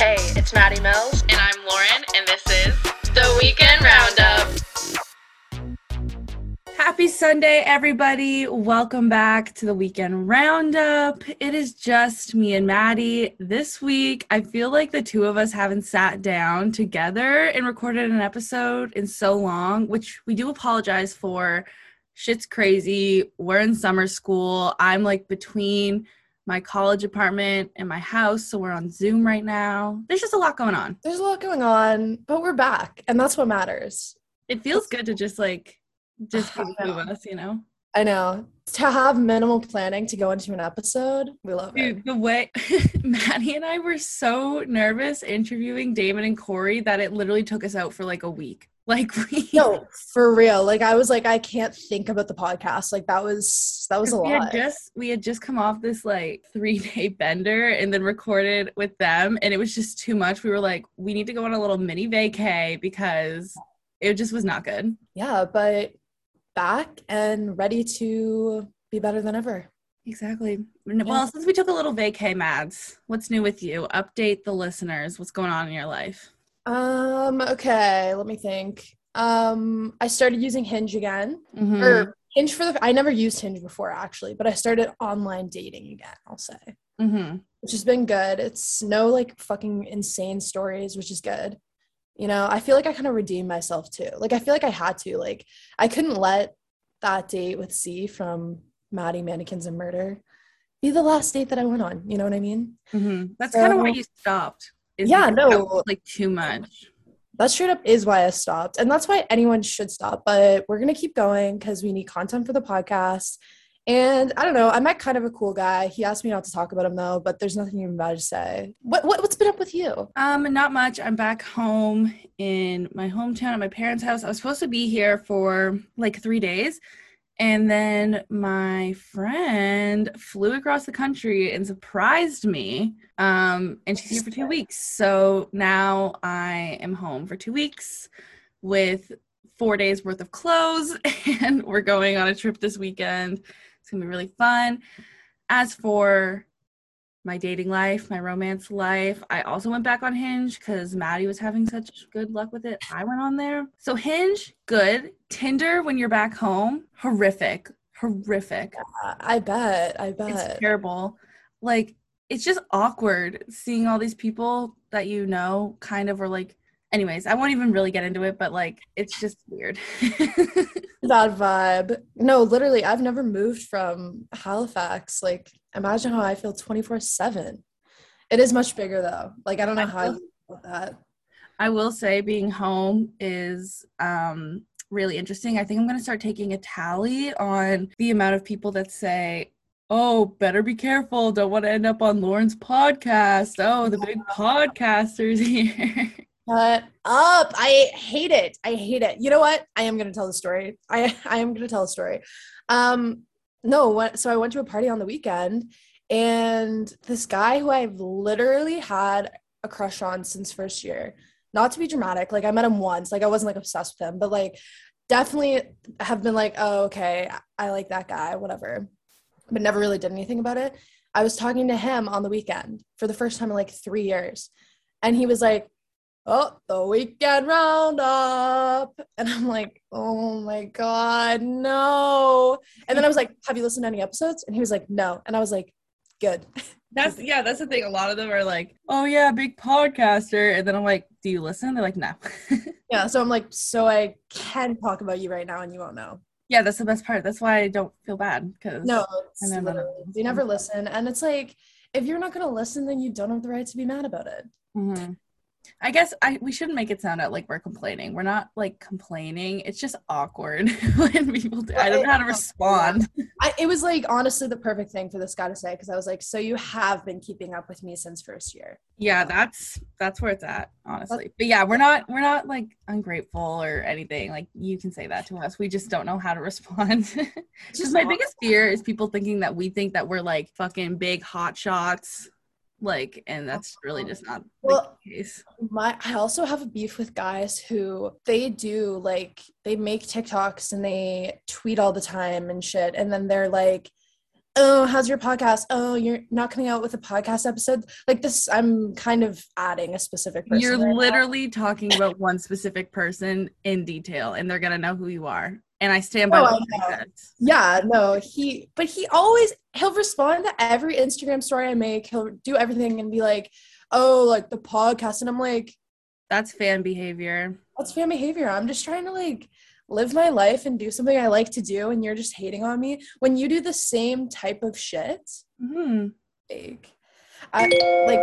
Hey, it's Madi Mills. And I'm Lauryn, and this is The Weekend Roundup. Happy Sunday, everybody. Welcome back to the Weekend Roundup. It is just me and Madi. This week, I feel like the two of us haven't sat down together and recorded an episode in so long, which we do apologize for. Shit's crazy. We're in summer school. I'm like between my college apartment and my house, so we're on Zoom right now. There's just a lot going on. There's a lot going on, but we're back, and that's what matters. It feels good to just like just be the two of I know. us, you know? I know. To have minimal planning to go into an episode, we love it. The way Madi and I were so nervous interviewing Damon and Corey that it literally took us out for like a week. Like we No, for real. Like I was like, I can't think about the podcast. Like that was that was a we had lot. just we had just come off this like three day bender and then recorded with them and it was just too much. We were like, we need to go on a little mini vacay because it just was not good. yeah, but back and ready to be better than ever. Exactly. Well, since we took a little vacay, Mads, what's new with you? Update the listeners. What's going on in your life? Um, okay, let me think. Um, I started using Hinge again. Mhm. Or Hinge for the I never used Hinge before actually, but I started online dating again, I'll say. Mhm. which has been good. It's no like fucking insane stories, which is good. You know, I feel like I kind of redeemed myself too. Like I feel like I had to. Like I couldn't let that date with C from Madi Mannequins and Murder be the last date that I went on. You know what I mean? Mhm. That's kind of why So- you stopped. Is Yeah, no. like too much. That straight up is why I stopped. And that's why anyone should stop. But we're gonna keep going because we need content for the podcast. And I don't know, I met kind of a cool guy. He asked me not to talk about him though, but there's nothing even bad to say. What, what what's been up with you? Um, not much. I'm back home in my hometown at my parents' house. I was supposed to be here for like three days. And then my friend flew across the country and surprised me. Um, and she's here for two weeks. So now I am home for two weeks with four days worth of clothes. And we're going on a trip this weekend. It's gonna be really fun. As for my dating life, my romance life. I also went back on Hinge because Maddie was having such good luck with it. I went on there. So Hinge, good. Tinder, when you're back home, horrific. Horrific. I bet. I bet. It's terrible. Like, it's just awkward seeing all these people that you know kind of are like, anyways, I won't even really get into it, but like, it's just weird. Bad vibe. No, literally, I've never moved from Halifax. Like, imagine how I feel 24 7. It is much bigger though. Like, I don't know I how I feel- that. I will say being home is um, really interesting. I think I'm going to start taking a tally on the amount of people that say, Oh, better be careful. Don't want to end up on Lauryn's podcast. Oh, the big podcasters here. Shut up. I hate it. I hate it. You know what? I am gonna tell the story. I I am gonna tell a story. Um no, so I went to a party on the weekend and this guy who I've literally had a crush on since first year. Not to be dramatic, like I met him once, like I wasn't like obsessed with him, but like definitely have been like, oh, okay, I like that guy, whatever. But never really did anything about it. I was talking to him on the weekend for the first time in like three years. And he was like, oh, the weekend roundup. And I'm like, oh my God, no. And then I was like, have you listened to any episodes? And he was like, no. And I was like, good. That's, yeah, that's the thing. A lot of them are like, Oh, yeah, big podcaster. And then I'm like, Do you listen? They're like, No. Yeah. So I'm like, so I can talk about you right now and you won't know. yeah, that's the best part. That's why I don't feel bad because No, they never listen. And it's like, if you're not going to listen, then you don't have the right to be mad about it. Mhm. I guess I we shouldn't make it sound out like we're complaining. We're not like complaining. It's just awkward when people do. I don't know how to respond. I, it was like honestly the perfect thing for this guy to say because I was like, so you have been keeping up with me since first year. Yeah, that's that's where it's at, honestly. But yeah, we're not we're not like ungrateful or anything. Like you can say that to us. We just don't know how to respond. Just my biggest fear is people thinking that we think that we're like fucking big hot shots. Like, and that's really just not Well, the case. my I also have a beef with guys who they do like they make TikToks and they tweet all the time and shit and then they're like oh, how's your podcast? Oh, you're not coming out with a podcast episode. Like this, I'm kind of adding a specific person. You're right now. literally talking about one specific person in detail, and they're gonna know who you are. And I stand by Oh, I I know. said. Yeah, no, he, but he always, he'll respond to every Instagram story I make. He'll do everything and be like, oh, like the podcast. And I'm like, That's fan behavior. that's fan behavior. I'm just trying to like live my life and do something I like to do. And you're just hating on me. When you do the same type of shit, hmm like, I like,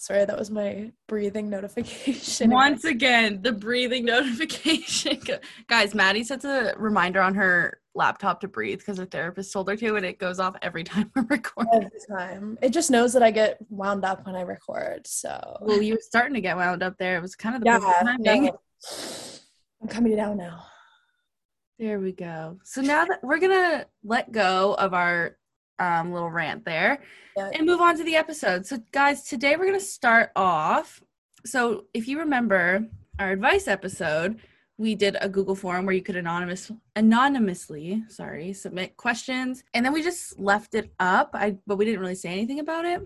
sorry, that was my breathing notification. Once again, the breathing notification. Guys, Madi sets a reminder on her laptop to breathe because her therapist told her to, and it goes off every time we're recording. Every time. It just knows that I get wound up when I record. So, Well, you were starting to get wound up there. It was kind of the yeah, perfect timing. no. I'm coming down now. There we go. So now that we're gonna let go of our um, little rant there and move on to the episode. So, guys, today we're gonna start off. So, if you remember our advice episode, we did a Google form where you could anonymous anonymously, sorry, submit questions, and then we just left it up. I but we didn't really say anything about it.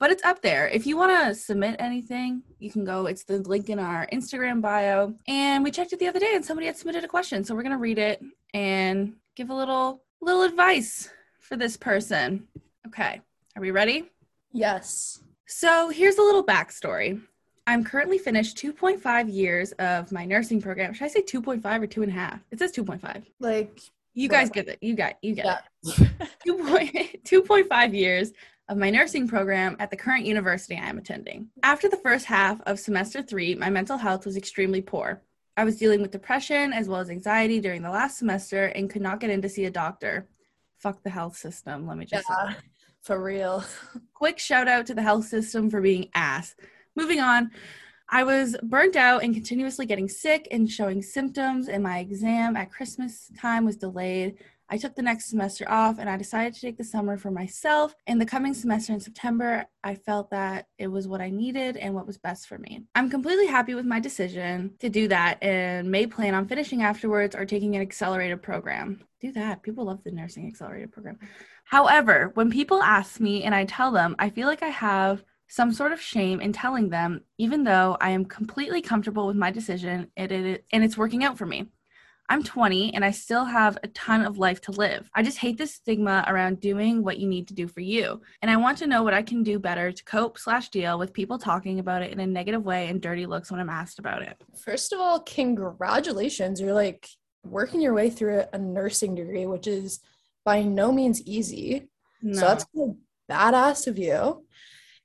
But it's up there. If you want to submit anything, you can go. It's the link in our Instagram bio. And we checked it the other day and somebody had submitted a question. So we're going to read it and give a little little advice for this person. Okay. Are we ready? Yes. So here's a little backstory. I'm currently finished 2.5 years of my nursing program. Should I say 2.5 or two and a half? It says 2.5. Like, You guys get it. You got you get Yeah. it. 2 2.5 years of my nursing program at the current university I am attending. After the first half of semester three, my mental health was extremely poor. I was dealing with depression as well as anxiety during the last semester and could not get in to see a doctor. Fuck the health system, let me just say. yeah, for real. Quick shout out to the health system for being ass. Moving on, I was burnt out and continuously getting sick and showing symptoms, and my exam at Christmas time was delayed. I took the next semester off and I decided to take the summer for myself. In the coming semester in September, I felt that it was what I needed and what was best for me. I'm completely happy with my decision to do that and may plan on finishing afterwards or taking an accelerated program. Do that. People love the nursing accelerated program. However, when people ask me and I tell them, I feel like I have some sort of shame in telling them, even though I am completely comfortable with my decision and, it, and it's working out for me. I'm 20 and I still have a ton of life to live. I just hate this stigma around doing what you need to do for you. And I want to know what I can do better to cope slash deal with people talking about it in a negative way and dirty looks when I'm asked about it. First of all, congratulations. You're like working your way through a nursing degree, which is by no means easy. No. So that's kind of badass of you.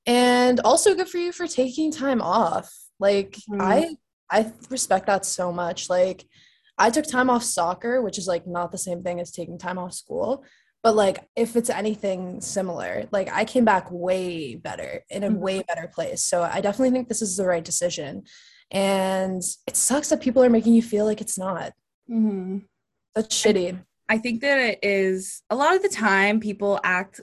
And also good for you for taking time off. Like Mhm. I I respect that so much. Like I took time off soccer, which is like not the same thing as taking time off school. But like if it's anything similar, like I came back way better in a way better place. So I definitely think this is the right decision. And it sucks that people are making you feel like it's not. Mhm. That's shitty. I think that it is a lot of the time people act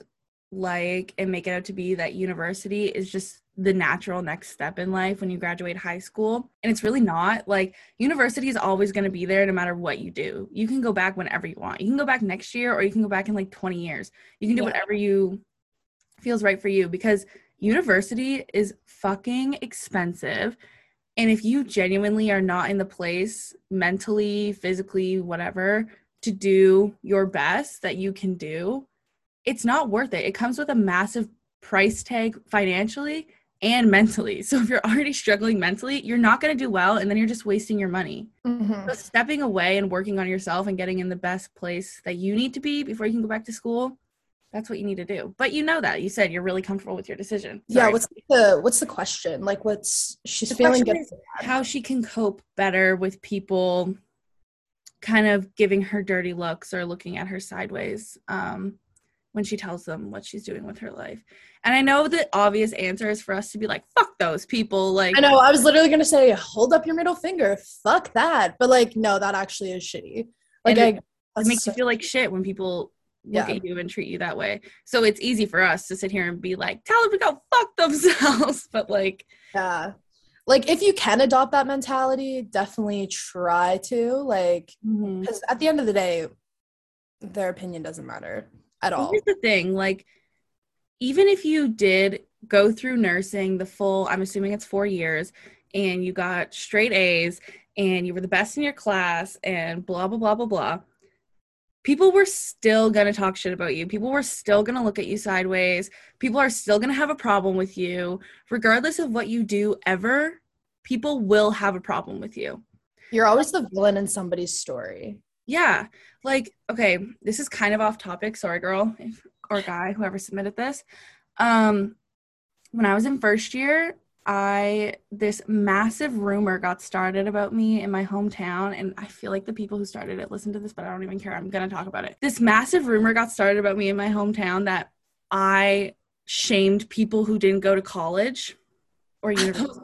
like and make it out to be that university is just the natural next step in life when you graduate high school. And it's really not. Like, university is always going to be there no matter what you do. You can go back whenever you want. You can go back next year or you can go back in like 20 years. You can do Yeah. whatever you feels right for you because university is fucking expensive. And if you genuinely are not in the place mentally, physically, whatever, to do your best that you can do, it's not worth it. It comes with a massive price tag financially and mentally. So if you're already struggling mentally, you're not going to do well and then you're just wasting your money. Mhm. So stepping away and working on yourself and getting in the best place that you need to be before you can go back to school, that's what you need to do. But you know that. You said you're really comfortable with your decision. Yeah, what's the what's the question? Like what's she's The feeling good. how she can cope better with people kind of giving her dirty looks or looking at her sideways um, when she tells them what she's doing with her life. And I know the obvious answer is for us to be like, fuck those people. Like, I know, I was literally gonna say, hold up your middle finger. Fuck that. But like, no, that actually is shitty. Like I it that's makes you feel like shit when people look Yeah. at you and treat you that way. So it's easy for us to sit here and be like, tell them to go fuck themselves. but like, yeah. Like if you can adopt that mentality, definitely try to. Like mm-hmm. because at the end of the day, their opinion doesn't matter. At all. Here's the thing, like even if you did go through nursing the full, I'm assuming it's 4 years and you got straight A's and you were the best in your class and blah blah blah blah blah. People were still to talk shit about you. People were still to look at you sideways. People are still to have a problem with you regardless of what you do ever. People will have a problem with you. You're always the villain in somebody's story. Yeah. Like, okay, this is kind of off topic. Sorry, girl if, or guy, whoever submitted this. Um, when I was in first year, I this massive rumor got started about me in my hometown, and I feel like the people who started it listen to this, but I don't even care. I'm gonna talk about it. This massive rumor got started about me in my hometown that I shamed people who didn't go to college or university.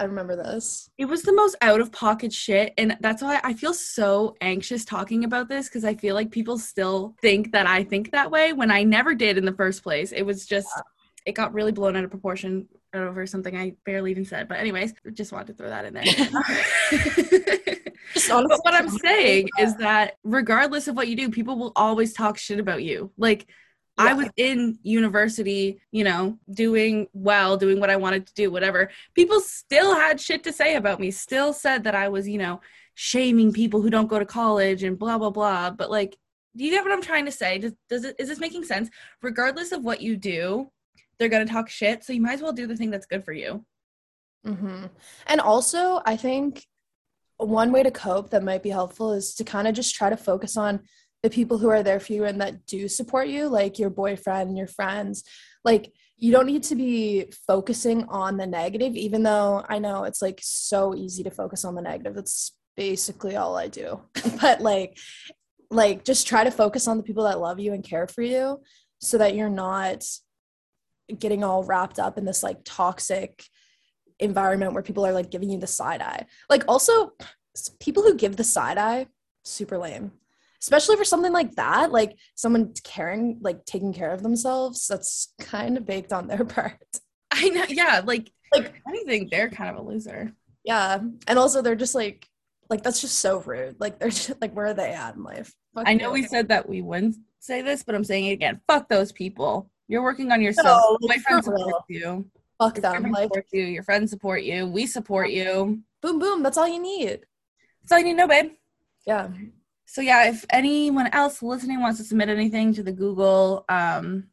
I remember this. It was the most out of pocket shit. And that's why I feel so anxious talking about this because I feel like people still think that I think that way when I never did in the first place. It was just, it got really blown out of proportion over something I barely even said. But, anyways, just wanted to throw that in there. But what I'm saying uh, is that regardless of what you do, people will always talk shit about you. Like, I was in university, you know, doing well, doing what I wanted to do, whatever. People still had shit to say about me, still said that I was, you know, shaming people who don't go to college and blah, blah, blah. But, like, do you get what I'm trying to say? Does, does it, is this making sense? Regardless of what you do, they're going to talk shit. So you might as well do the thing that's good for you. Mm-hmm. And also, I think one way to cope that might be helpful is to kind of just try to focus on the people who are there for you and that do support you, like your boyfriend your friends. Like, you don't need to be focusing on the negative, even though I know it's like so easy to focus on the negative. That's basically all I do. but like, like just try to focus on the people that love you and care for you so that you're not getting all wrapped up in this like toxic environment where people are like giving you the side eye. Like also people who give the side eye, super lame. Especially for something like that, like someone caring, like taking care of themselves, that's kind of baked on their part. I know. Yeah. Like, Like- anything, they're kind of a loser. Yeah. And also they're just like like that's just so rude. Like they're just like where are they at in life? Fuck I know we said that we wouldn't say this, but I'm saying it again. Fuck those people. You're working on yourself. No, for real. supports you. fuck Your them. Like supports you. Your friends support you. We support you. boom boom, that's all you need. That's all you need to know, babe. Yeah. So yeah, if anyone else listening wants to submit anything to the Google um,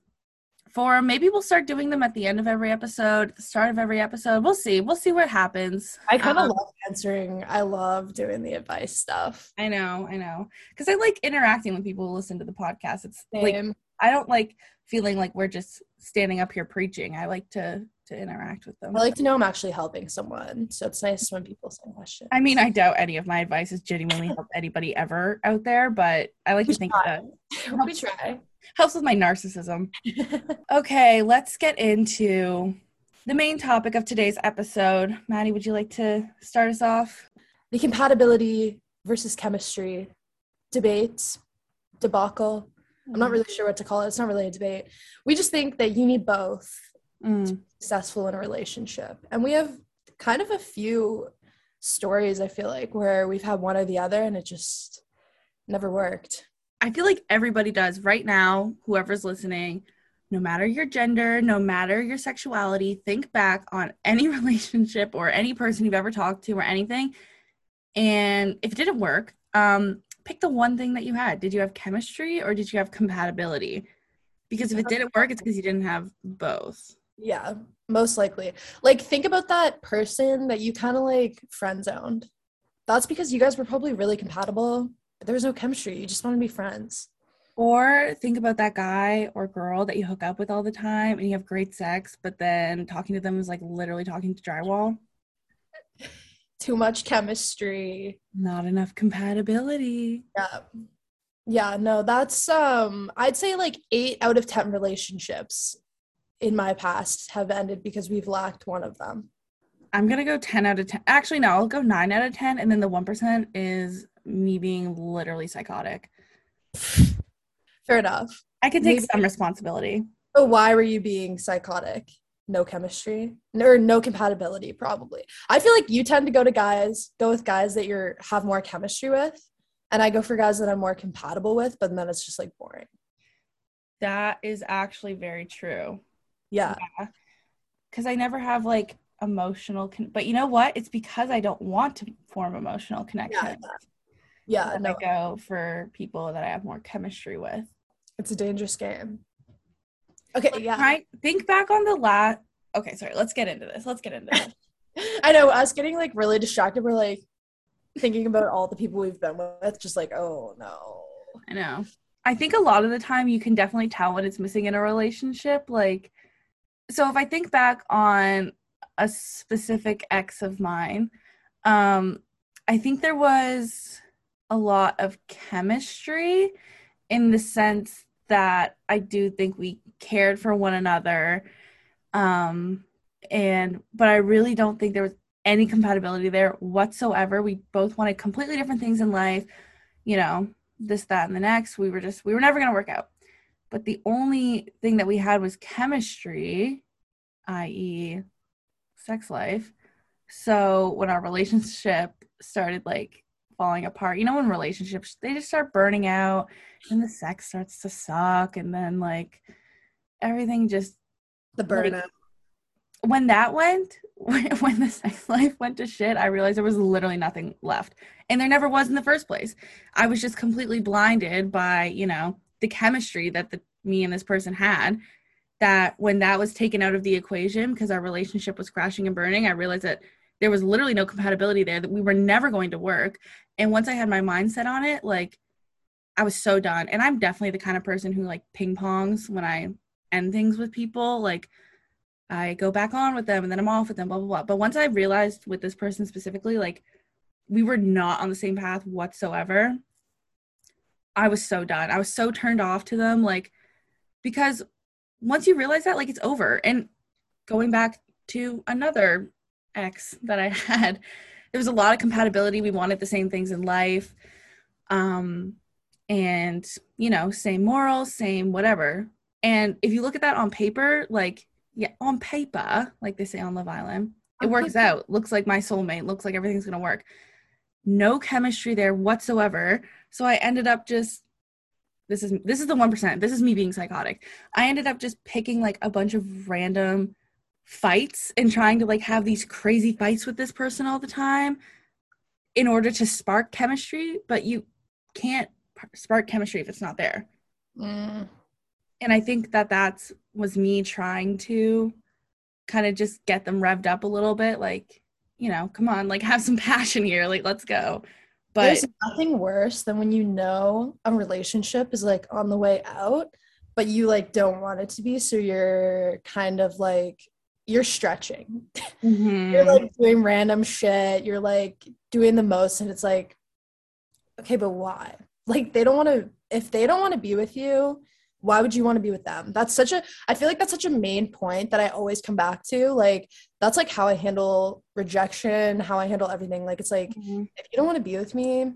forum, maybe we'll start doing them at the end of every episode, the start of every episode. We'll see. We'll see what happens. I kind of Um, love answering. I love doing the advice stuff. I know, I know, because I like interacting with people who listen to the podcast. It's like I don't like feeling like we're just standing up here preaching. I like to to interact with them. I like to know I'm actually helping someone. So it's nice when people send questions. I mean, I doubt any of my advice has genuinely helped anybody ever out there, but I like to think try. that uh, we try. helps with my narcissism. Okay, let's get into the main topic of today's episode. Madi, would you like to start us off? the compatibility versus chemistry debate, debacle. I'm not mm-hmm. really sure what to call it. It's not really a debate. We just think that you need both Mm. successful in a relationship. And we have kind of a few stories, I feel like, where we've had one or the other and it just never worked. I feel like everybody does right now, whoever's listening, no matter your gender, no matter your sexuality, think back on any relationship or any person you've ever talked to or anything. And if it didn't work, um, pick the one thing that you had. Did you have chemistry or did you have compatibility? Because if it didn't work, it's because you didn't have both. Yeah, most likely. Like, think about that person that you kind of like friend zoned. That's because you guys were probably really compatible, but there was no chemistry. You just want to be friends. Or think about that guy or girl that you hook up with all the time and you have great sex, but then talking to them is like literally talking to drywall. Too much chemistry. Not enough compatibility. Yeah. Yeah, no, that's um I'd say like 8 out of 10 relationships in my past have ended because we've lacked one of them. I'm gonna go 10 out of 10. Actually, no, I'll go 9 out of 10. And then the 1% is me being literally psychotic. Fair enough. I can take Maybe- some responsibility. But why were you being psychotic? No chemistry or no compatibility, probably. I feel like you tend to go to guys, go with guys that you're have more chemistry with, and I go for guys that I'm more compatible with, but then it's just like boring. That is actually very true. Yeah. Because I never have like emotional, con- but you know what? It's because I don't want to form emotional connections. Yeah. that No, I go for people that I have more chemistry with. it's a dangerous game. Okay. Yeah. Right? Think back on the last. Okay, sorry. Let's get into this. Let's get into this. I know. Us getting like really distracted. We're like thinking about all the people we've been with, just like, oh no. I know. I think a lot of the time you can definitely tell when it's missing in a relationship. Like, so if I think back on a specific ex of mine, um, I think there was a lot of chemistry in the sense that I do think we cared for one another. Um, and, but I really don't think there was any compatibility there whatsoever. We both wanted completely different things in life, you know, this, that, and the next. We were just, we were never to work out. But the only thing that we had was chemistry, i.e., sex life. So when our relationship started like falling apart, you know, when relationships they just start burning out and the sex starts to suck, and then like everything just The burnout. when that went when, when the sex life went to shit i realized there was literally nothing left and there never was in the first place i was just completely blinded by you know the chemistry that the me and this person had that when that was taken out of the equation because our relationship was crashing and burning i realized that there was literally no compatibility there that we were never going to work and once i had my mindset on it like i was so done and i'm definitely the kind of person who like ping pongs when i end things with people like I go back on with them and then I'm off with them, blah, blah, blah. But once I realized with this person specifically, like we were not on the same path whatsoever, I was so done. I was so turned off to them. Like, because once you realize that, like it's over. And going back to another ex that I had, there was a lot of compatibility. We wanted the same things in life. Um, and, you know, same morals, same whatever. And if you look at that on paper, like, yeah, on paper, like they say on Love Island, it works out. Looks like my soulmate. Looks like everything's gonna work. No chemistry there whatsoever. So I ended up just this is this is the one percent. This is me being psychotic. I ended up just picking like a bunch of random fights and trying to like have these crazy fights with this person all the time in order to spark chemistry, but you can't spark chemistry if it's not there Mm. and i think that that's was me trying to kind of just get them revved up a little bit like you know come on like have some passion here like let's go but There's nothing worse than when you know a relationship is like on the way out, but you like don't want it to be. So you're kind of like you're stretching. Mhm. You're like doing random shit. You're like doing the most, and it's like, okay, but why? Like they don't want to. If they don't want to be with you, why would you want to be with them? That's such a. I feel like that's such a main point that I always come back to. Like that's like how I handle rejection, how I handle everything. Like it's like Mhm. if you don't want to be with me,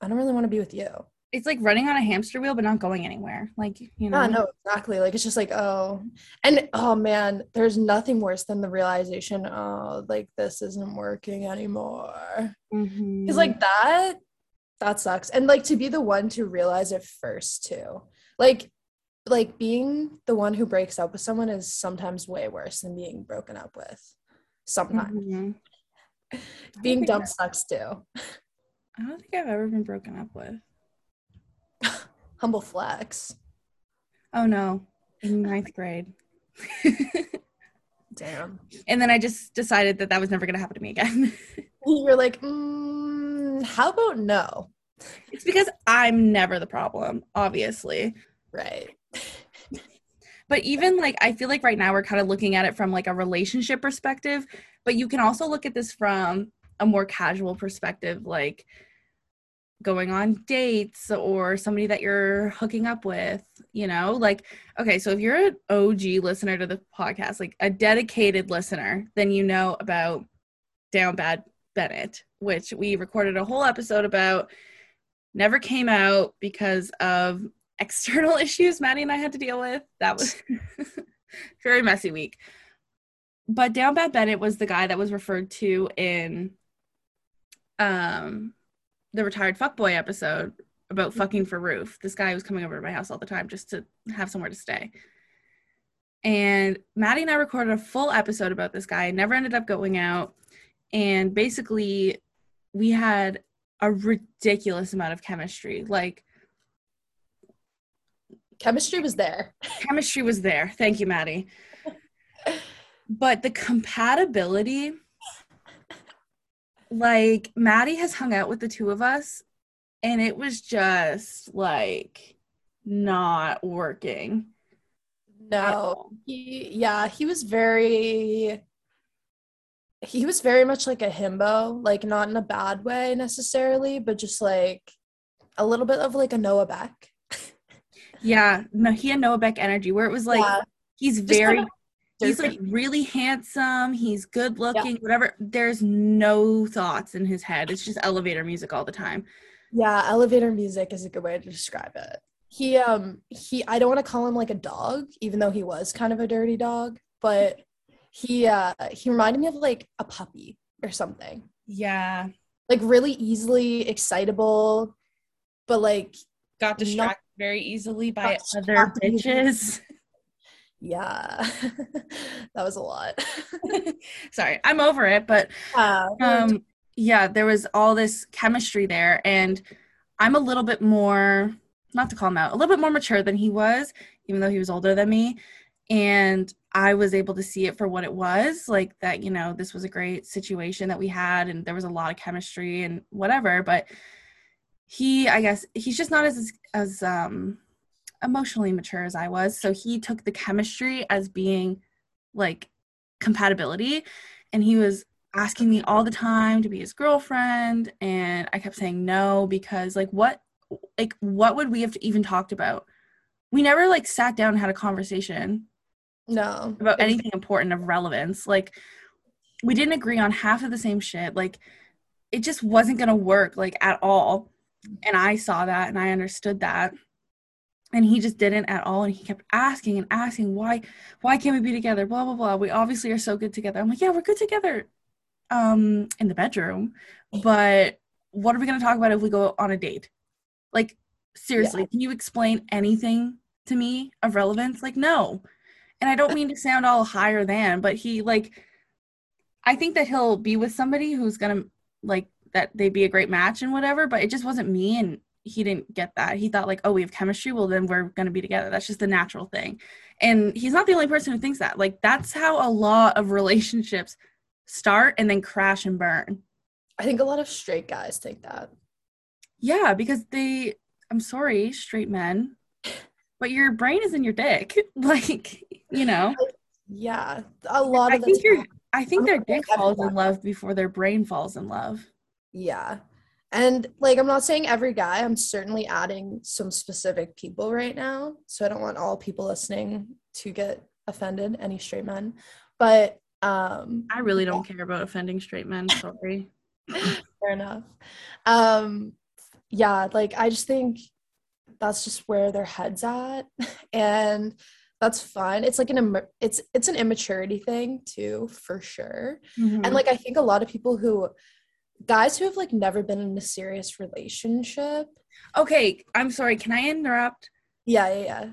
I don't really want to be with you. it's like running on a hamster wheel but not going anywhere like you know Yeah, no, exactly. Like it's just like, oh, and oh man, there's nothing worse than the realization, oh, like this isn't working anymore. Because like that, that sucks. And like to be the one to realize it first too. Like, like being the one who breaks up with someone is sometimes way worse than being broken up with. Sometimes Mhm. being that- sucks too. i don't think i've ever been broken up with Humble flex. oh no in ninth grade Damn. and then i just decided that that was never going to happen to me again You're like, mm, how about no? it's because i'm never the problem obviously Right. but even like i feel like right now we're kind of looking at it from like a relationship perspective but you can also look at this from a more casual perspective like going on dates or somebody that you're hooking up with you know like okay so if you're an og listener to the podcast like a dedicated listener then you know about down bad bennett which we recorded a whole episode about never came out because of external issues Madi and I had to deal with. That was very messy week. But Down Bad Bennett was the guy that was referred to in um the retired fuckboy episode about fucking for roof. This guy was coming over to my house all the time just to have somewhere to stay. And Madi and I recorded a full episode about this guy. Never ended up going out. And basically, we had a ridiculous amount of chemistry. Like Chemistry was there. chemistry was there. Thank you, Madi. But the compatibility, like Madi has hung out with the two of us, and it was just like not working. No. He yeah, he was very he was very much like a himbo, like not in a bad way necessarily, but just like a little bit of like a Noah Beck. Yeah, no, he had Noah Beck energy where it was like Yeah, he's very kind of he's like really handsome, he's good looking, whatever. There's no thoughts in his head. It's just elevator music all the time. Yeah, elevator music is a good way to describe it. He um he I don't want to call him like a dog, even though he was kind of a dirty dog, but he uh he reminded me of like a puppy or something. Yeah. Like really easily excitable, but like Got distracted very easily by other bitches. yeah. that was a lot. Sorry, I'm over it, but Uh, um yeah, there was all this chemistry there and I'm a little bit more not to call him out, a little bit more mature than he was, even though he was older than me. And I was able to see it for what it was, like that, you know, this was a great situation that we had and there was a lot of chemistry and whatever, but he I guess he's just not as as um emotionally mature as I was. So he took the chemistry as being like compatibility and he was asking me all the time to be his girlfriend and I kept saying no because like what like what would we have even talked about? We never like sat down and had a conversation no. about anything important of relevance. Like we didn't agree on half of the same shit. Like it just wasn't going to work like at all. And I saw that and I understood that. And he just didn't at all and he kept asking and asking why why can't we be together? blah blah blah. We obviously are so good together. I'm like, "Yeah, we're good together um in the bedroom, but what are we going to talk about if we go on a date?" Like seriously, can you explain anything to me of relevance? Like no and I don't mean to sound all higher than, but he like I think that he'll be with somebody who's gonna like that they'd be a great match and whatever, but it just wasn't me and he didn't get that. He thought like, oh, we have chemistry, well then we're gonna be together. That's just the natural thing. And he's not the only person who thinks that. Like that's how a lot of relationships start and then crash and burn. I think a lot of straight guys think that. Yeah, because they I'm sorry, straight men, but your brain is in your dick. like, you know. Yeah. A lot I of think you're. I think I'm their dick falls in love before their brain falls in love. Yeah. And like, I'm not saying every guy, I'm certainly adding some specific people right now. So I don't want all people listening to get offended, any straight men. But um, I really don't care about offending straight men. Sorry. fair enough. Um, yeah, like, I just think that's just where their head's at. And that's fine. It's like an im- it's it's an immaturity thing too, for sure. Mm-hmm. And like I think a lot of people who guys who have like never been in a serious relationship. okay, I'm sorry. Can I interrupt? Yeah, yeah, yeah.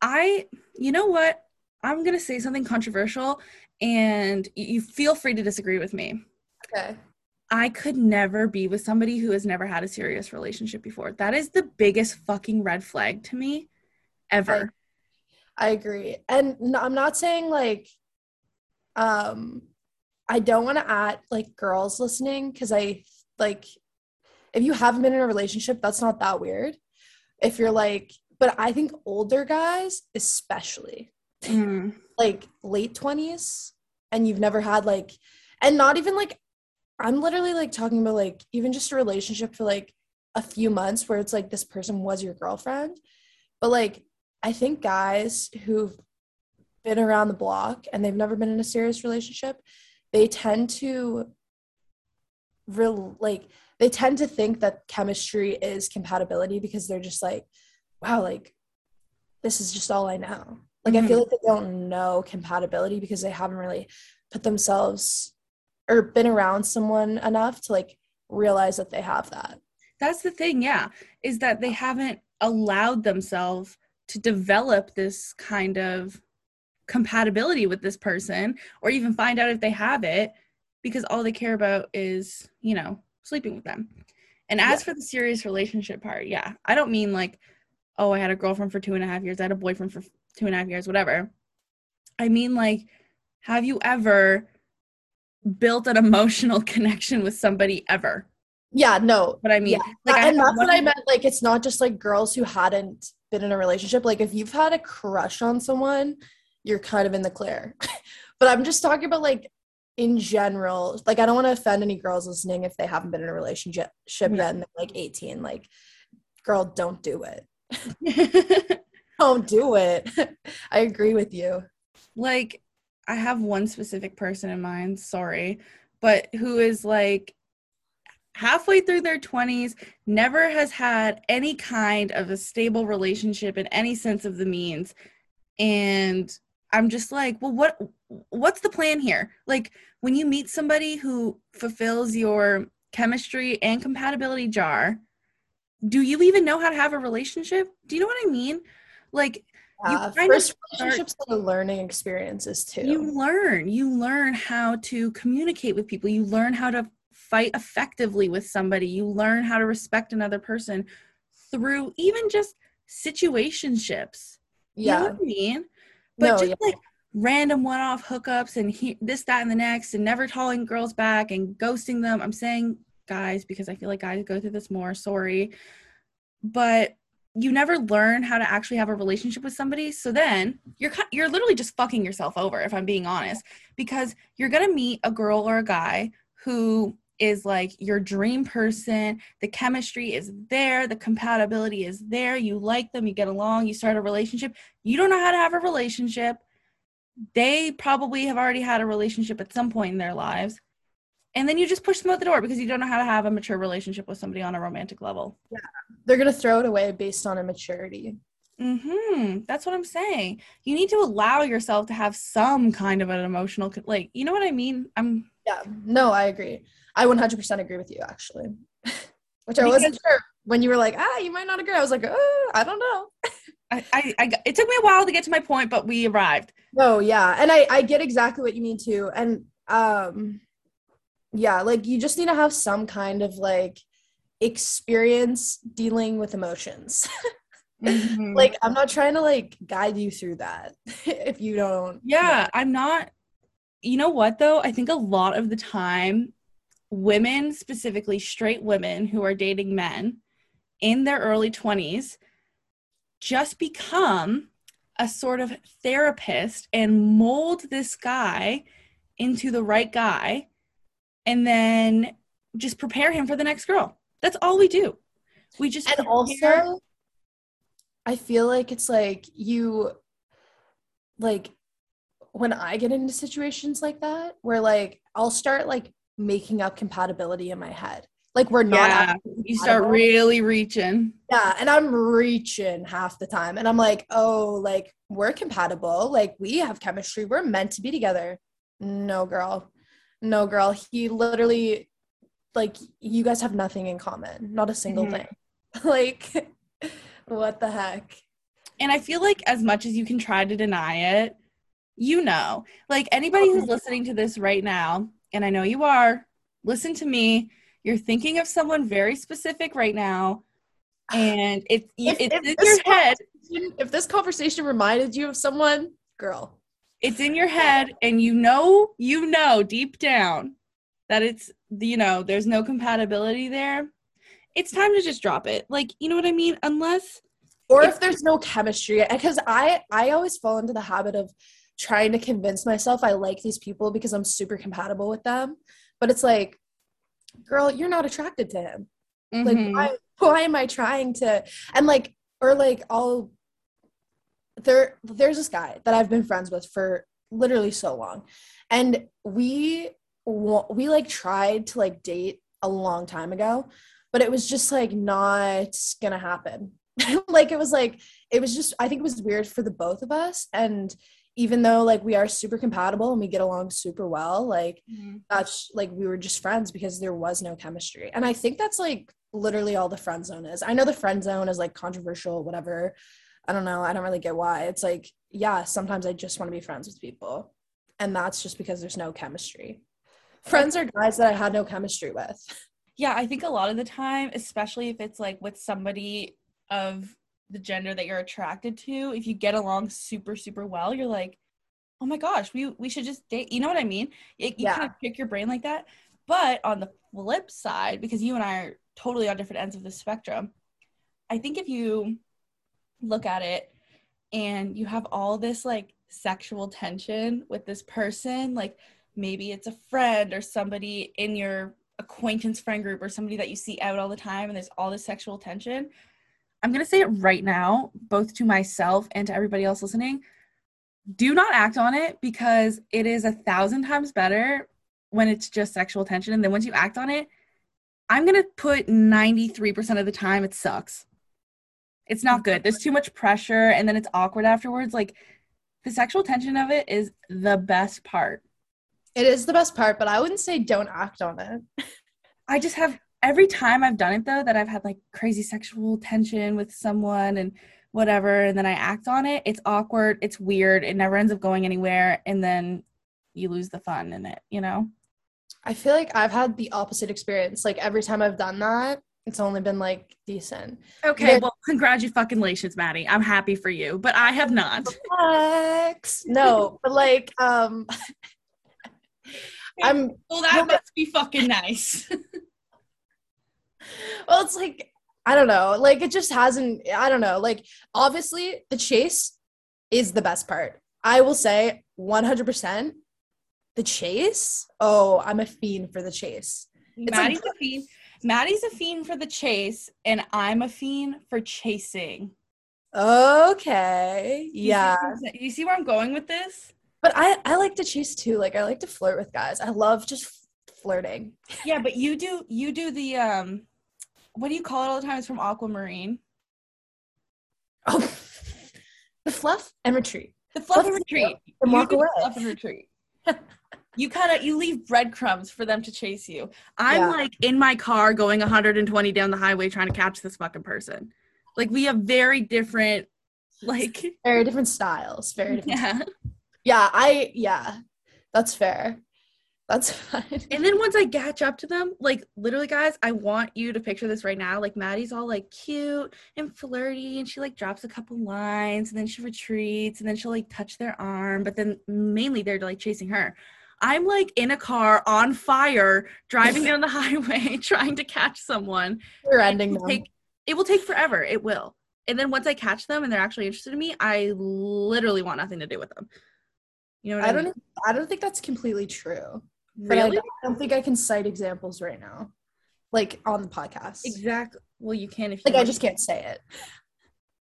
I, you know what? I'm gonna say something controversial, and you feel free to disagree with me. Okay. I could never be with somebody who has never had a serious relationship before. That is the biggest fucking red flag to me ever. I agree. And no, I'm not saying like um I don't want to add like girls listening cuz I like if you haven't been in a relationship that's not that weird. If you're like but I think older guys especially Mm. like late 20s and you've never had like and not even like I'm literally like talking about like even just a relationship for like a few months where it's like this person was your girlfriend but like I think guys who've been around the block and they've never been in a serious relationship they tend to real like they tend to think that chemistry is compatibility because they're just like wow like this is just all I know like I feel mm-hmm. like they don't know compatibility because they haven't really put themselves or been around someone enough to like realize that they have that. that's the thing, yeah, is that they haven't allowed themselves to develop this kind of compatibility with this person or even find out if they have it because all they care about is, you know, sleeping with them. And as Yeah. for the serious relationship part, yeah, I don't mean like, oh, I had a girlfriend for two and a half years, I had a boyfriend for two and a half years, whatever. I mean, like, have you ever built an emotional connection with somebody ever? Yeah, no. But I mean, Yeah. like, I and that's what I meant. Like, it's not just like girls who hadn't been in a relationship. Like, if you've had a crush on someone, you're kind of in the clear. but I'm just talking about like in general. Like, I don't want to offend any girls listening if they haven't been in a relationship yet and they're like 18. Like, girl, don't do it. Don't do it. I agree with you. like I have one specific person in mind, sorry, but who is like halfway through their 20s, never has had any kind of a stable relationship in any sense of the means. And I'm just like, well what what's the plan here? Like when you meet somebody who fulfills your chemistry and compatibility jar, do you even know how to have a relationship? Do you know what I mean? Like You Uh, kind of first start- relationships are learning experiences too. you learn you learn how to communicate with people you learn how to fight effectively with somebody you learn how to respect another person through even just situationships you know yeah. what i mean but No, just yeah. like random one-off hookups and he, this that and the next and never calling girls back and ghosting them. I'm saying guys because i feel like guys go through this more sorry. But you never learn how to actually have a relationship with somebody. So then you're you're literally just fucking yourself over if i'm being honest because you're going to meet a girl or a guy who is like your dream person the chemistry is there the compatibility is there you like them you get along you start a relationship you don't know how to have a relationship they probably have already had a relationship at some point in their lives and then you just push them out the door because you don't know how to have a mature relationship with somebody on a romantic level Yeah. They're gonna throw it away based on immaturity. hmm That's what I'm saying. You need to allow yourself to have some kind of an emotional, like, you know what I mean? I'm. Yeah, no, I agree. I 100% agree with you, actually. Which I wasn't sure when you were like, ah, you might not agree. I was like, oh, I don't know. I, I, I. It took me a while to get to my point, but we arrived. Oh yeah, and I I get exactly what you mean too, and um, yeah, like you just need to have some kind of like experience dealing with emotions. Mhm. like I'm not trying to like guide you through that if you don't. yeah, I'm not. You know what though? I think a lot of the time, women, specifically straight women who are dating men in their early 20s, just become a sort of therapist and mold this guy into the right guy and then just prepare him for the next girl. That's all we do. We just and prepare- also i feel like it's like you like when i get into situations like that where like i'll start like making up compatibility in my head. Like we're not Yeah, you start really reaching. yeah and i'm reaching half the time and i'm like oh like we're compatible. Like we have chemistry. We're meant to be together. No girl. No girl. He literally like you guys have nothing in common. Not a single Mhm. thing. Like what the heck? And I feel like as much as you can try to deny it, you know, like anybody who's listening to this right now, and I know you are, listen to me. You're thinking of someone very specific right now, and it's If- it's if in your head. if this conversation reminded you of someone girl It's in your head, and you know, you know deep down that it's you know there's no compatibility there. It's time to just drop it. Like you know what I mean? Unless or If- if there's no chemistry because i i always fall into the habit of trying to convince myself i like these people because i'm super compatible with them. But it's like girl you're not attracted to him. Like Mhm. why, why am i trying to and like or like i'll there there's this guy that i've been friends with for literally so long. And we we like tried to like date a long time ago but it was just like not gonna happen. Like it was like it was just i think it was weird for the both of us. And even though like we are super compatible and we get along super well like Mhm. that's like we were just friends because there was no chemistry and i think that's like literally all the friend zone is. I know the friend zone is like controversial, whatever. I don't know. I don't really get why. It's like, yeah, sometimes I just want to be friends with people. And that's just because there's no chemistry. Friends are guys that I had no chemistry with. Yeah, I think a lot of the time, especially if it's like with somebody of the gender that you're attracted to, if you get along super, super well, you're like, oh my gosh, we we should just date. You know what I mean? It, you Yeah. kind of pick your brain like that. But on the flip side, because you and I are totally on different ends of the spectrum, I think if you look at it and you have all this like sexual tension with this person, like maybe it's a friend or somebody in your acquaintance friend group or somebody that you see out all the time and there's all this sexual tension. I'm going to say it right now, both to myself and to everybody else listening. Do not act on it because it is a thousand times better when it's just sexual tension. And then once you act on it, I'm going to put 93% of the time it sucks. It's not good. There's too much pressure and then it's awkward afterwards. Like the sexual tension of it is the best part. It is the best part, but I wouldn't say don't act on it. I just have every time I've done it though that I've had like crazy sexual tension with someone and whatever and then I act on it, it's awkward, it's weird, it never ends up going anywhere and then you lose the fun in it, you know? I feel like I've had the opposite experience. Like every time I've done that, it's only been like decent. Okay, Yeah. well congratulations, Madi. I'm happy for you, but I have not. Flex. No, but like um I'm Well, that must be fucking nice. well it's like I don't know. Like it just hasn't I don't know. Like obviously the chase is the best part. I will say 100% the chase. Oh, I'm a fiend for the chase. It's like- Madi's a fiend. Madi's a fiend for the chase, and I'm a fiend for chasing. Okay. You see Yeah. what You see where I'm going with this? But I I like to chase too. Like I like to flirt with guys. I love just flirting. Yeah, but you do you do the um what do you call it all the time? It's from Aquamarine. Oh, the fluff and retreat. The fluff and retreat. and walk away. Fluff and retreat. you kind of you leave breadcrumbs for them to chase you. I'm Yeah. like in my car going 120 down the highway trying to catch this fucking person. Like we have very different like Very different styles. Very different. yeah. Yeah, I yeah. That's fair. That's fine. And then once I catch up to them, like literally, guys, I want you to picture this right now. Like Madi's all like cute and flirty, and she like drops a couple lines, and then she retreats, and then she'll like touch their arm, but then mainly they're like chasing her. I'm like in a car on fire, driving down the highway, trying to catch someone. We're It ending will them. take it will take forever. It will. And then once I catch them and they're actually interested in me, I literally want nothing to do with them. You know what I, I don't? I don't think that's completely true. But I really don't- I don't think I can cite examples right now. Like on the podcast. exactly. Well, you can if you Like I just can't say it.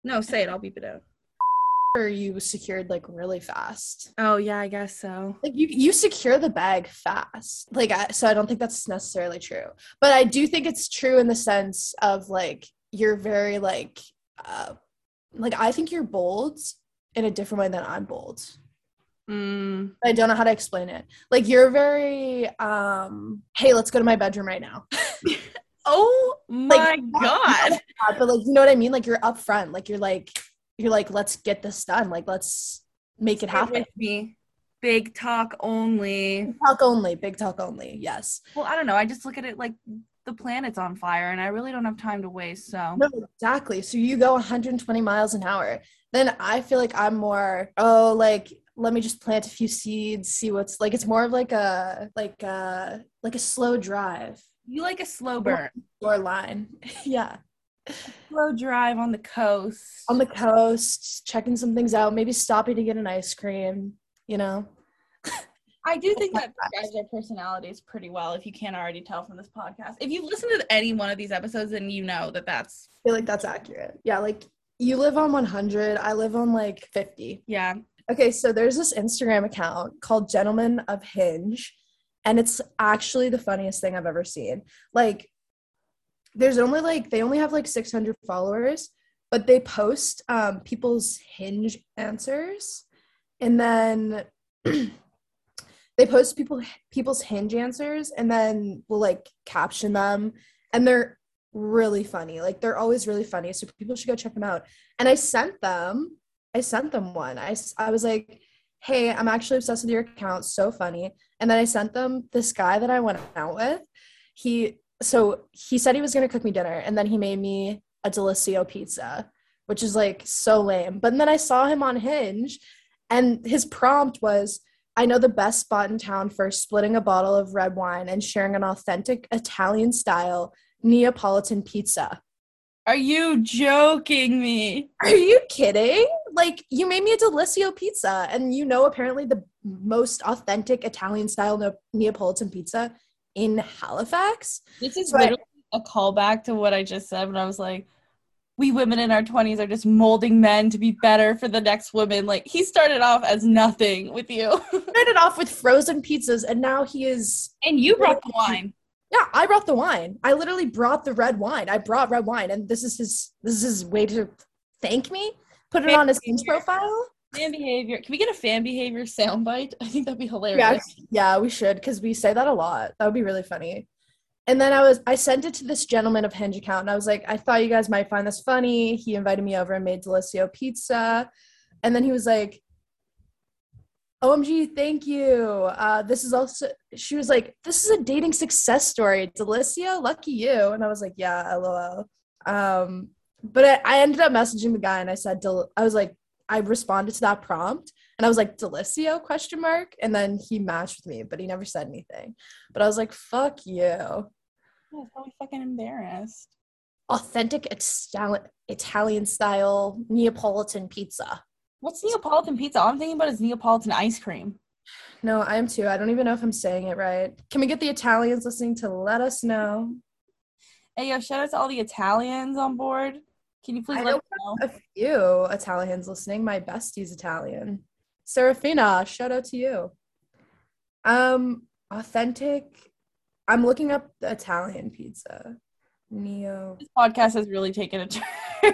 No, say it. I'll beep it out. Or you secured like really fast. Oh yeah, I guess so. Like you you secure the bag fast. Like I, so I don't think that's necessarily true. But I do think it's true in the sense of like you're very like uh like I think you're bold in a different way than I'm bold. Mm. I don't know how to explain it. Like you're very um hey, let's go to my bedroom right now. Oh my Like, god. Uh, but like you know what I mean? Like you're upfront. Like you're like you're like let's get this done. Like let's make it happen. with me. Big talk only. Talk only, big talk only. Yes. Well, I don't know. I just look at it like the planet's on fire and I really don't have time to waste. So No, exactly. So you go 120 miles an hour. Then I feel like I'm more, oh, like let me just plant a few seeds, see what's like. It's more of like a like a like a slow drive you like a slow burn. or line. yeah. Slow drive on the coast. On the coast, checking some things out, maybe stopping to get an ice cream, you know. I do think that describes our personalities pretty well if you can't already tell from this podcast. If you listen to any one of these episodes, then you know that that's I feel like that's accurate. Yeah, like you live on 100, I live on like 50. yeah. Okay, so there's this Instagram account called Gentlemen of Hinge, and it's actually the funniest thing I've ever seen. Like, there's only like they only have like 600 followers, but they post um, people's Hinge answers, and then they post people people's Hinge answers, and then will like caption them, and they're really funny. Like they're always really funny. So people should go check them out. And I sent them, I sent them one. I, I was like, hey, I'm actually obsessed with your account. So funny. And then I sent them this guy that I went out with. He, so he said he was going to cook me dinner and then he made me a Delissio pizza, which is like so lame. But then I saw him on Hinge and his prompt was, I know the best spot in town for splitting a bottle of red wine and sharing an authentic Italian style Neapolitan pizza. Are you joking me? Are you kidding? Like, you made me a Delissio pizza, and you know, apparently, the most authentic Italian style ne- Neapolitan pizza in Halifax. This is I- literally a callback to what I just said when I was like, we women in our 20s are just molding men to be better for the next woman. Like, he started off as nothing with you. Started off with frozen pizzas, and now he is. and you brought the wine. Yeah, I brought the wine. I literally brought the red wine. I brought red wine, and this is his. This is his way to thank me. Put it on his Hinge profile. Fan behavior. Can we get a fan behavior soundbite? I think that'd be hilarious. Yeah, yeah, we should because we say that a lot. That would be really funny. And then I was I sent it to this gentleman of Hinge account, and I was like, I thought you guys might find this funny. He invited me over and made Delissio pizza, and then he was like, "OMG, thank you. Uh, this is also." She was like, "This is a dating success story, Delissio. Lucky you." And I was like, "Yeah, lol." Um, but I, I ended up messaging the guy, and I said, Del- "I was like." I responded to that prompt and I was like, Delissio question mark. And then he matched with me, but he never said anything. But I was like, fuck you. Yeah, probably fucking embarrassed. Authentic Itali- Italian style Neapolitan pizza. What's Neapolitan pizza? All I'm thinking about is Neapolitan ice cream. No, I am too. I don't even know if I'm saying it right. Can we get the Italians listening to let us know? Hey, yo, shout out to all the Italians on board. Can you please I let know know? A few Italians listening. My bestie's Italian. Serafina, shout out to you. Um, authentic. I'm looking up the Italian pizza. Neo. This podcast has really taken a turn.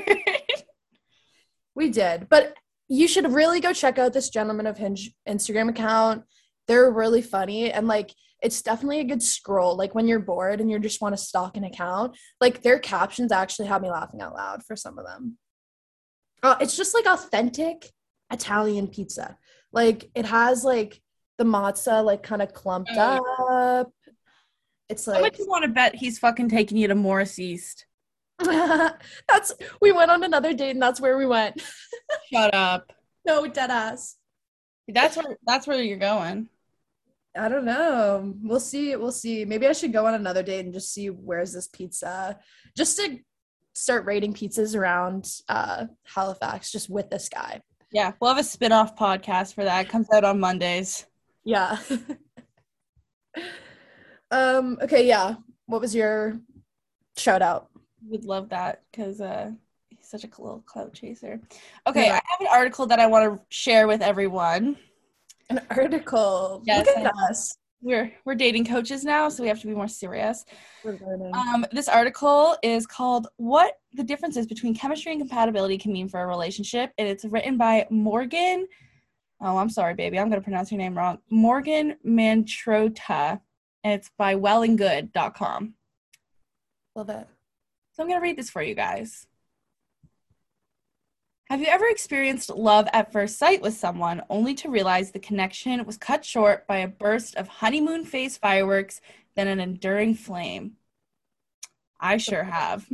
We did, but you should really go check out this gentleman of Hinge Instagram account. They're really funny and like it's definitely a good scroll. Like when you're bored and you just want to stalk an account, like their captions actually have me laughing out loud for some of them. Uh, it's just like authentic Italian pizza. Like it has like the matzah like kind of clumped Oh, up. It's How much like you want to bet he's fucking taking you to Morris East? that's we went on another date and that's where we went. Shut up. No, dead ass. That's where that's where you're going. I don't know. We'll see. We'll see. Maybe I should go on another date and just see where's this pizza, just to start rating pizzas around uh, Halifax, just with this guy. Yeah, we'll have a spin-off podcast for that. It comes out on Mondays. Yeah. um. Okay. Yeah. What was your shout out? Would love that because uh, he's such a little clout chaser. Okay, Yeah. I have an article that I want to share with everyone. An article. Yes, Look at us. We're we're dating coaches now, so we have to be more serious. Um, this article is called "What the Differences Between Chemistry and Compatibility Can Mean for a Relationship," and it's written by Morgan. Oh, I'm sorry, baby. I'm gonna pronounce your name wrong. Morgan Mantrota, and it's by WellandGood.com. Love it. So I'm going to read this for you guys. Have you ever experienced love at first sight with someone only to realize the connection was cut short by a burst of honeymoon phase fireworks, then an enduring flame? I sure have.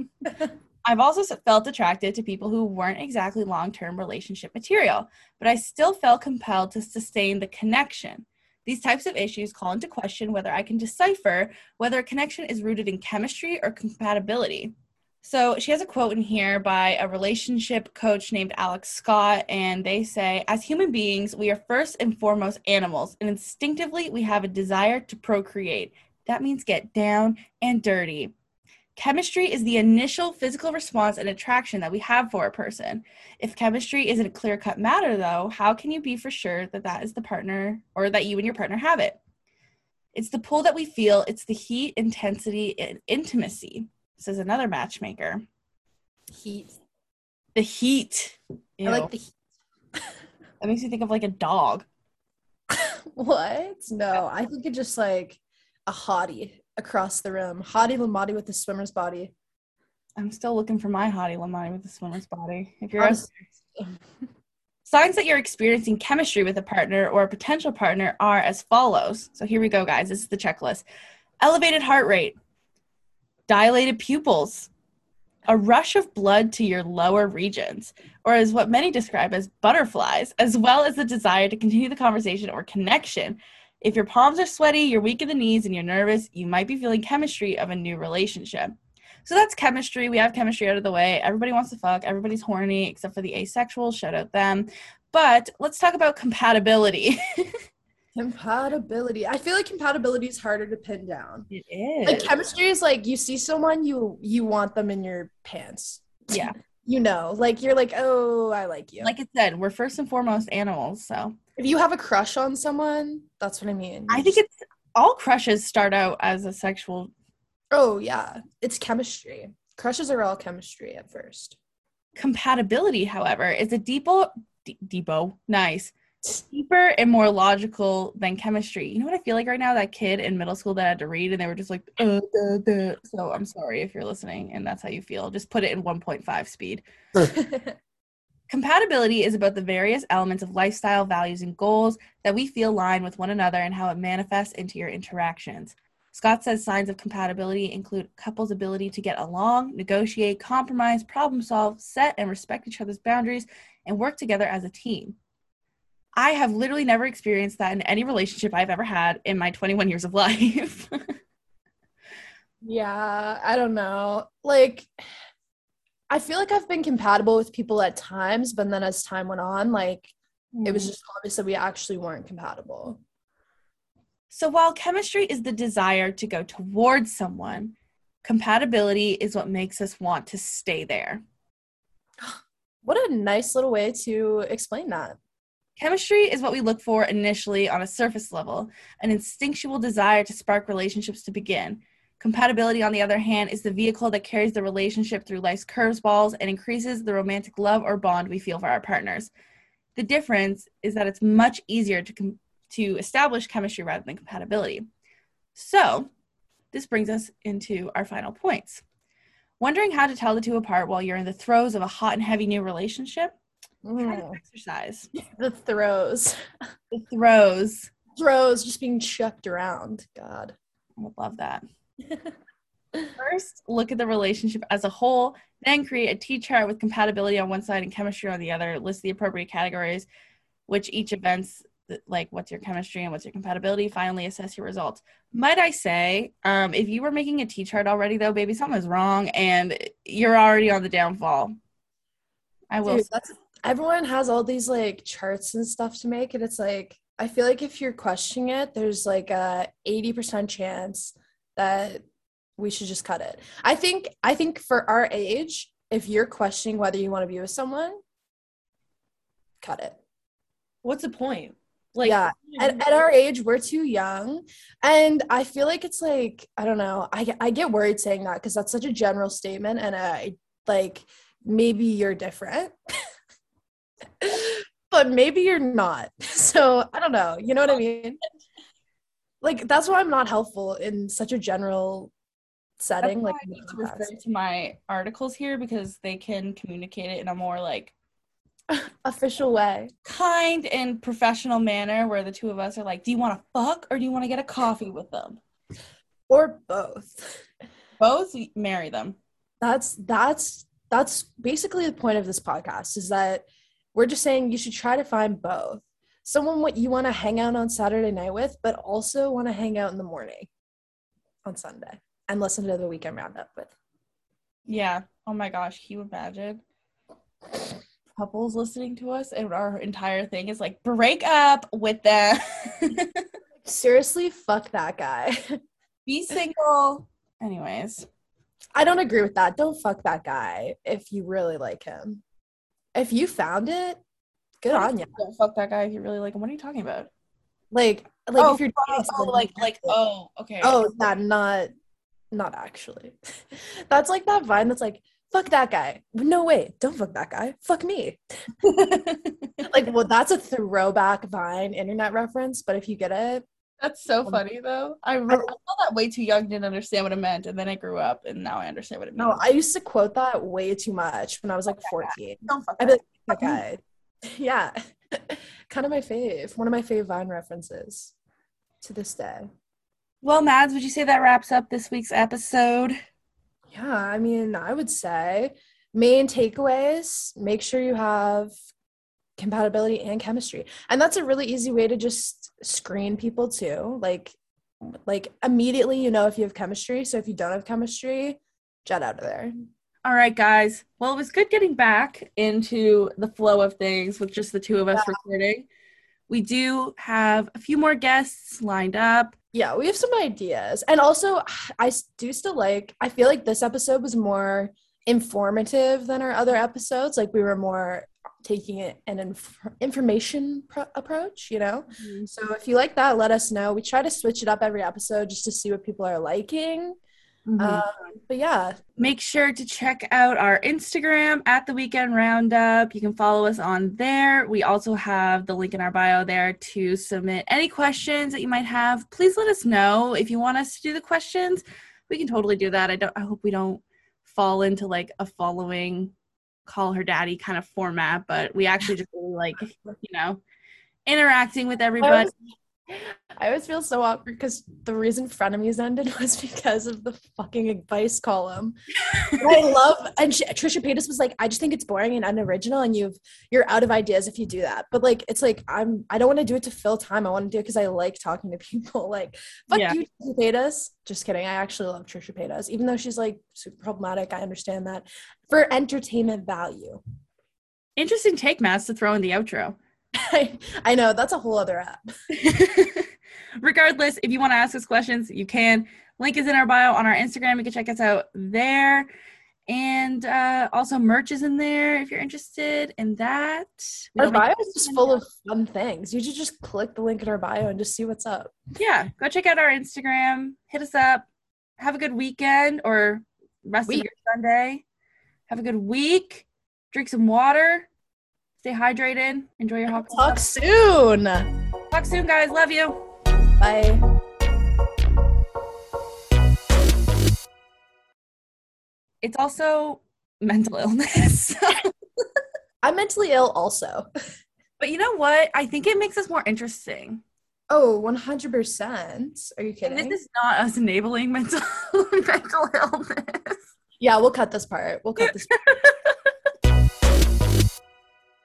I've also felt attracted to people who weren't exactly long term relationship material, but I still felt compelled to sustain the connection. These types of issues call into question whether I can decipher whether a connection is rooted in chemistry or compatibility. So she has a quote in here by a relationship coach named Alex Scott, and they say, As human beings, we are first and foremost animals, and instinctively we have a desire to procreate. That means get down and dirty. Chemistry is the initial physical response and attraction that we have for a person. If chemistry isn't a clear cut matter, though, how can you be for sure that that is the partner or that you and your partner have it? It's the pull that we feel, it's the heat, intensity, and intimacy. This is another matchmaker. Heat. The heat. I like the heat. that makes me think of like a dog. What? No, I think it's just like a hottie across the room. Hottie Lamati with the swimmer's body. I'm still looking for my hottie Lamani with the swimmer's body. If you're Signs that you're experiencing chemistry with a partner or a potential partner are as follows. So here we go, guys. This is the checklist elevated heart rate, dilated pupils, a rush of blood to your lower regions, or as what many describe as butterflies, as well as the desire to continue the conversation or connection. If your palms are sweaty, you're weak in the knees, and you're nervous, you might be feeling chemistry of a new relationship. So that's chemistry. We have chemistry out of the way. Everybody wants to fuck. Everybody's horny except for the asexual. Shout out them. But let's talk about compatibility. Compatibility. I feel like compatibility is harder to pin down. it is. Like chemistry is like you see someone you you want them in your pants. yeah. You know, like you're like, oh, I like you. Like I said, we're first and foremost animals. So if you have a crush on someone, that's what I mean. I think it's all crushes start out as a sexual Oh yeah, it's chemistry. Crushes are all chemistry at first. compatibility, however, is a deeper, d- deepo, nice, deeper and more logical than chemistry. You know what I feel like right now? That kid in middle school that had to read and they were just like, uh, duh, duh. so I'm sorry if you're listening and that's how you feel. Just put it in 1.5 speed. Compatibility is about the various elements of lifestyle, values, and goals that we feel align with one another and how it manifests into your interactions. Scott says signs of compatibility include couples' ability to get along, negotiate, compromise, problem solve, set and respect each other's boundaries, and work together as a team. I have literally never experienced that in any relationship I've ever had in my 21 years of life. yeah, I don't know. Like I feel like I've been compatible with people at times, but then as time went on, like it was hmm. just obvious that we actually weren't compatible. So while chemistry is the desire to go towards someone, compatibility is what makes us want to stay there. What a nice little way to explain that. Chemistry is what we look for initially on a surface level, an instinctual desire to spark relationships to begin. Compatibility, on the other hand, is the vehicle that carries the relationship through life's curveballs and increases the romantic love or bond we feel for our partners. The difference is that it's much easier to com- to establish chemistry rather than compatibility. So, this brings us into our final points. Wondering how to tell the two apart while you're in the throes of a hot and heavy new relationship? Mm, exercise. the throws. The throws. Throws just being chucked around. God. I would love that. First, look at the relationship as a whole, then create a T chart with compatibility on one side and chemistry on the other. List the appropriate categories, which each events like what's your chemistry and what's your compatibility. Finally, assess your results. Might I say, um, if you were making a T chart already, though, baby, something's wrong, and you're already on the downfall. I will. Dude, that's everyone has all these like charts and stuff to make, and it's like I feel like if you're questioning it, there's like a eighty percent chance that we should just cut it. I think I think for our age, if you're questioning whether you want to be with someone, cut it. what's the point? Like, yeah, at, at our age, we're too young, and I feel like it's like I don't know. I I get worried saying that because that's such a general statement, and I like maybe you're different, but maybe you're not. So I don't know. You know what I mean? Like that's why I'm not helpful in such a general setting. Like I need to refer to my articles here because they can communicate it in a more like official way. kind and professional manner where the two of us are like, do you want to fuck or do you want to get a coffee with them? or both. Both marry them. That's that's that's basically the point of this podcast is that we're just saying you should try to find both. Someone what you want to hang out on Saturday night with, but also want to hang out in the morning on Sunday and listen to the weekend roundup with. Yeah. Oh my gosh, can you imagine? Couples listening to us and our entire thing is like break up with them. Seriously, fuck that guy. Be single. Anyways. I don't agree with that. Don't fuck that guy if you really like him. If you found it, good on you. Don't fuck that guy if you really like him. What are you talking about? Like, like oh, if you're oh, dating oh, oh like like oh okay. Oh, yeah, not not actually. that's like that vine that's like, fuck that guy. No way, don't fuck that guy. Fuck me. Like, well, that's a throwback vine internet reference, but if you get it, That's so um, funny though. I, re- I felt that way too young, didn't understand what it meant, and then I grew up, and now I understand what it means. No, I used to quote that way too much when I was like 14. Don't fuck I'd be that. like, that guy. Yeah. kind of my fave. One of my fave Vine references to this day. Well, Mads, would you say that wraps up this week's episode? Yeah, I mean, I would say main takeaways make sure you have compatibility and chemistry. And that's a really easy way to just screen people too. Like like immediately you know if you have chemistry. So if you don't have chemistry, jet out of there. All right, guys. Well, it was good getting back into the flow of things with just the two of us recording. We do have a few more guests lined up. Yeah, we have some ideas. And also, i do still like, I feel like this episode was more informative than our other episodes. Like, we were more taking it an inf- information pro- approach, you know? So, if you like that, let us know. We try to switch it up every episode just to see what people are liking. Mhm. Um, but yeah, Make sure to check out our Instagram at the Weekend Roundup. You can follow us on there. We also have the link in our bio there to submit any questions that you might have. Please let us know if you want us to do the questions. We can totally do that. I don't. I hope we don't fall into like a following, call her daddy kind of format, but we actually just really like you know interacting with everybody. I always feel so awkward because the reason frenemies ended was because of the fucking advice column. I love and she, Trisha Paytas was like, I just think it's boring and unoriginal, and you've you're out of ideas if you do that. But like, it's like I'm I don't want to do it to fill time. I want to do it because I like talking to people. Like, fuck Yeah. you, Trisha Paytas. Just kidding. I actually love Trisha Paytas, even though she's like super problematic. I understand that for entertainment value. Interesting take, Matt, to throw in the outro. I, know that's a whole other app. Regardless, if you want to ask us questions, you can. Link is in our bio on our Instagram. You can check us out there. And uh, also, merch is in there if you're interested in that. We Our bio is just full of fun things. You should just click the link in our bio and just see what's up. yeah, go check out our Instagram. Hit us up. Have a good weekend or rest Week. of your Sunday. Have a good week. Drink some water. Stay hydrated. Enjoy your hot Talk soon. Talk soon, guys. Love you. Bye. It's also mental illness. I'm mentally ill also. but you know what? I think it makes us more interesting. Oh, 100%. Are you And kidding? this is not us enabling mental mental illness. yeah, we'll cut this part. We'll cut this part.